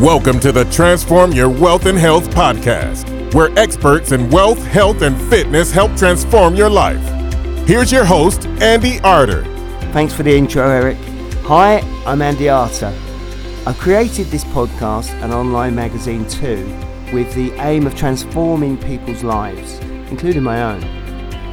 Welcome to the Transform Your Wealth and Health podcast, where experts in wealth, health, and fitness help transform your life. Here's your host, Andy Arter. Thanks for the intro, Eric. Hi, I'm Andy Arter. I created this podcast and online magazine too with the aim of transforming people's lives, including my own,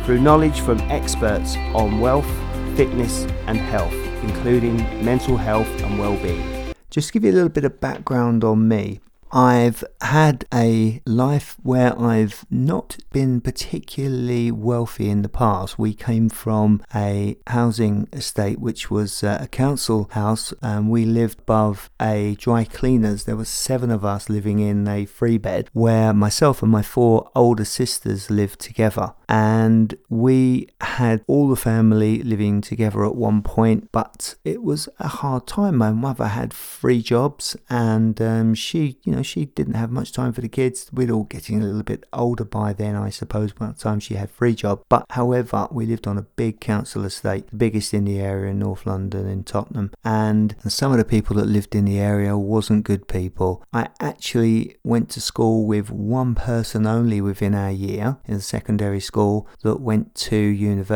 through knowledge from experts on wealth, fitness, and health, including mental health and well-being. Just give you a little bit of background on me. I've had a life where I've not been particularly wealthy in the past. We came from a housing estate which was uh, a council house and we lived above a dry cleaners. There were seven of us living in a three bed where myself and my four older sisters lived together and we had all the family living together at one point, but it was a hard time. My mother had three jobs, and um, she, you know, she didn't have much time for the kids. We're all getting a little bit older by then, I suppose, by the time she had three jobs. But however, we lived on a big council estate, the biggest in the area in North London, in Tottenham, and some of the people that lived in the area wasn't good people. I actually went to school with one person only within our year in secondary school school that went to university,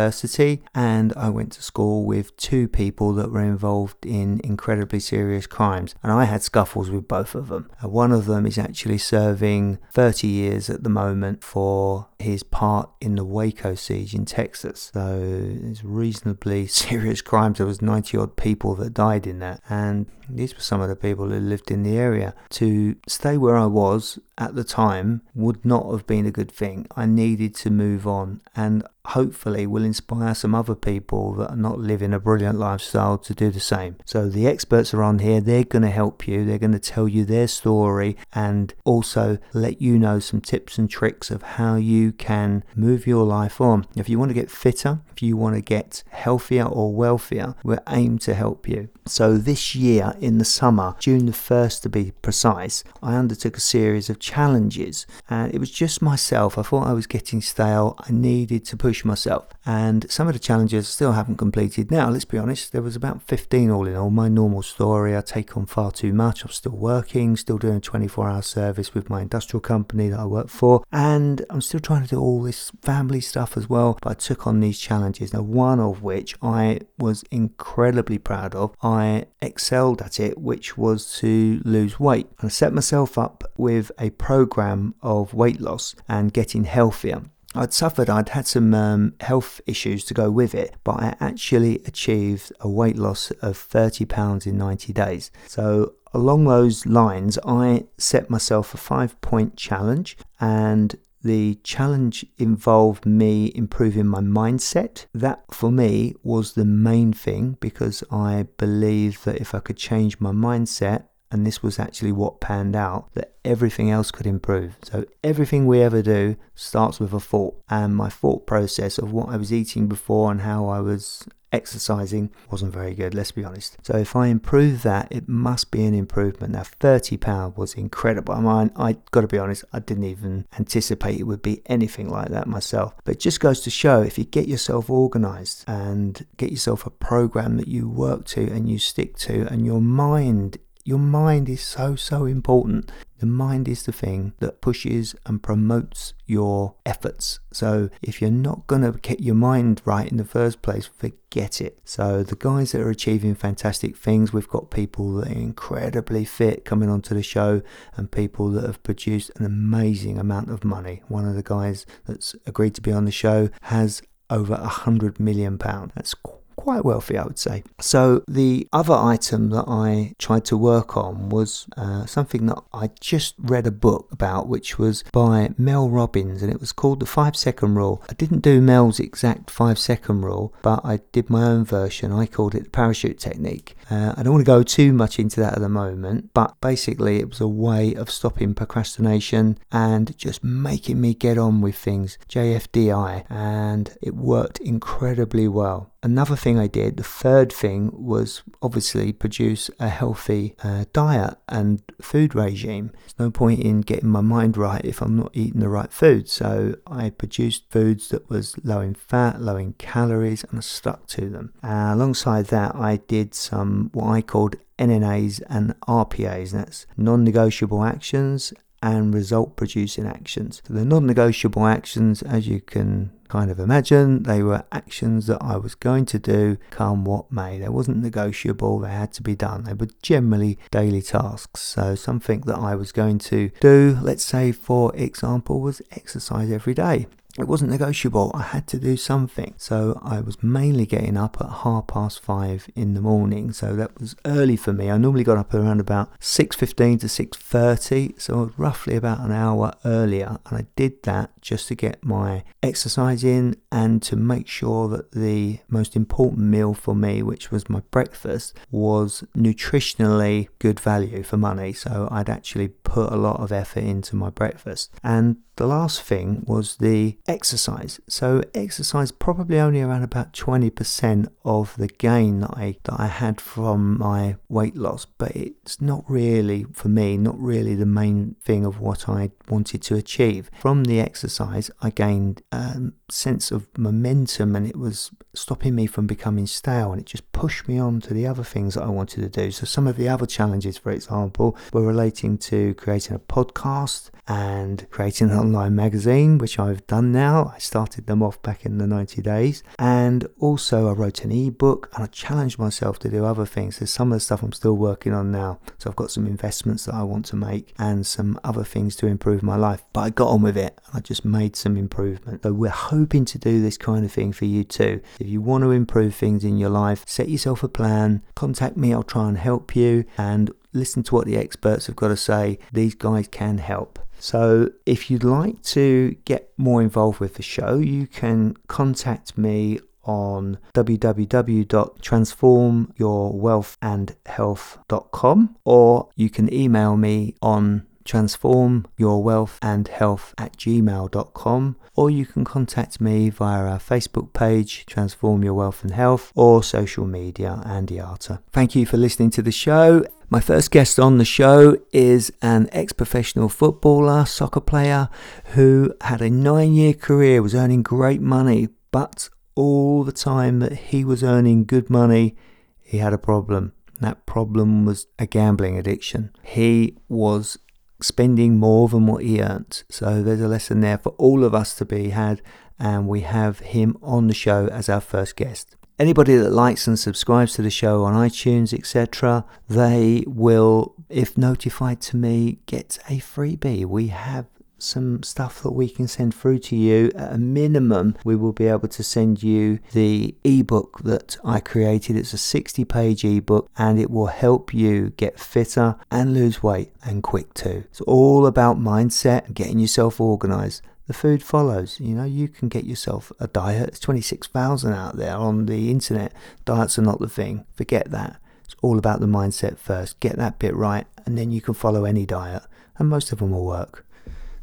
and I went to school with two people that were involved in incredibly serious crimes. And I had scuffles with both of them. Uh, one of them is actually serving 30 years at the moment for his part in the Waco siege in Texas. So it's reasonably serious crimes. There was 90 odd people that died in that. And these were some of the people who lived in the area. To stay where I was at the time would not have been a good thing. I needed to move on, and hopefully will inspire some other people that are not living a brilliant lifestyle to do the same. So the experts are on here, they're going to help you, they're going to tell you their story and also let you know some tips and tricks of how you can move your life on. If you want to get fitter, if you want to get healthier or wealthier, we're aimed to help you. So this year in the summer, June the 1st to be precise, I undertook a series of challenges and it was just myself. I thought I was getting stale. I needed to push myself. And some of the challenges still haven't completed. Now, let's be honest, there was about 15 all in all. My normal story, I take on far too much. I'm still working, still doing a 24 hour service with my industrial company that I work for. And I'm still trying to do all this family stuff as well. But I took on these challenges. Now, one of which I was incredibly proud of. I excelled at it, which was to lose weight. I set myself up with a program of weight loss and getting healthier. I'd suffered, I'd had some um, health issues to go with it, but I actually achieved a weight loss of 30 pounds in 90 days. So, along those lines, I set myself a five point challenge, and the challenge involved me improving my mindset. That for me was the main thing because I believe that if I could change my mindset, and this was actually what panned out that everything else could improve. So everything we ever do starts with a thought, and my thought process of what I was eating before and how I was exercising wasn't very good, let's be honest. So if I improve that, it must be an improvement. Now, 30 pound was incredible. I mean, I got to be honest, I didn't even anticipate it would be anything like that myself. But it just goes to show if you get yourself organized and get yourself a program that you work to and you stick to, and your mind your mind is so, so important. The mind is the thing that pushes and promotes your efforts. So if you're not going to get your mind right in the first place, forget it. So the guys that are achieving fantastic things, we've got people that are incredibly fit coming onto the show and people that have produced an amazing amount of money. One of the guys that's agreed to be on the show has over a hundred million pound. That's quite wealthy, I would say. So the other item that I tried to work on was uh, something that I just read a book about, which was by Mel Robbins, and it was called the Five Second Rule. I didn't do Mel's exact five second rule, but I did my own version. I called it the parachute technique. Uh, I don't want to go too much into that at the moment, but basically it was a way of stopping procrastination and just making me get on with things. JFDI, and it worked incredibly well. Another thing I did, the third thing, was obviously produce a healthy uh, diet and food regime. There's no point in getting my mind right if I'm not eating the right food. So I produced foods that was low in fat, low in calories, and I stuck to them. Uh, alongside that, I did some what I called NNAs and RPAs, and that's non negotiable actions and result producing actions. So the non negotiable actions, as you can kind of imagine. They were actions that I was going to do come what may. They wasn't negotiable, they had to be done. They were generally daily tasks. So something that I was going to do, let's say for example, was exercise every day it wasn't negotiable. I had to do something. So I was mainly getting up at half past five in the morning. So that was early for me. I normally got up around about 6.15 to 6.30. So roughly about an hour earlier. And I did that just to get my exercise in and to make sure that the most important meal for me, which was my breakfast, was nutritionally good value for money. So I'd actually put a lot of effort into my breakfast. And the last thing was the exercise. So exercise probably only around about 20% of the gain that I that I had from my weight loss, but it's not really for me, not really the main thing of what I wanted to achieve. From the exercise, I gained a sense of momentum and it was stopping me from becoming stale and it just pushed me on to the other things that I wanted to do. So some of the other challenges, for example, were relating to creating a podcast and creating an online magazine, which I've done now. I started them off back in the 90 days. And also, I wrote an ebook and I challenged myself to do other things. There's some of the stuff I'm still working on now. So, I've got some investments that I want to make and some other things to improve my life. But I got on with it. I just made some improvement. So, we're hoping to do this kind of thing for you too. If you want to improve things in your life, set yourself a plan, contact me, I'll try and help you. And listen to what the experts have got to say. These guys can help. So, if you'd like to get more involved with the show, you can contact me on www.transformyourwealthandhealth.com or you can email me on transformyourwealthandhealth at gmail.com or you can contact me via our Facebook page, Transform Your Wealth and Health, or social media, Andy Arter. Thank you for listening to the show. My first guest on the show is an ex professional footballer, soccer player, who had a nine year career, was earning great money, but all the time that he was earning good money, he had a problem. That problem was a gambling addiction. He was spending more than what he earns. So there's a lesson there for all of us to be had, and we have him on the show as our first guest. Anybody that likes and subscribes to the show on iTunes, etc., they will, if notified to me, get a freebie. We have some stuff that we can send through to you. At a minimum, we will be able to send you the ebook that I created. It's a 60 page ebook and it will help you get fitter and lose weight and quick too. It's all about mindset and getting yourself organized. The food follows. You know, you can get yourself a diet. It's 26,000 out there on the internet. Diets are not the thing. Forget that. It's all about the mindset first. Get that bit right, and then you can follow any diet, and most of them will work.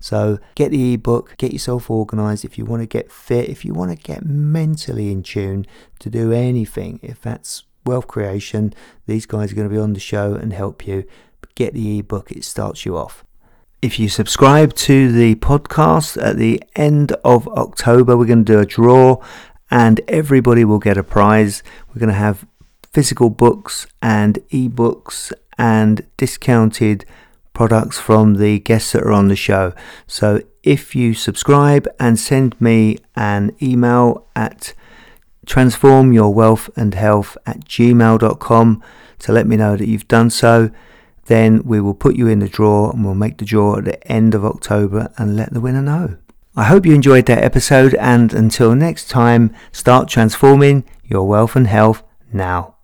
So get the ebook, get yourself organized if you want to get fit, if you want to get mentally in tune to do anything, if that's wealth creation, these guys are going to be on the show and help you. But Get the ebook, it starts you off. If you subscribe to the podcast at the end of October, we're going to do a draw and everybody will get a prize. We're going to have physical books and ebooks and discounted products from the guests that are on the show. So if you subscribe and send me an email at transformyourwealthandhealth at gmail.com to let me know that you've done so, then we will put you in the draw and we'll make the draw at the end of October and let the winner know. I hope you enjoyed that episode and until next time, start transforming your wealth and health now.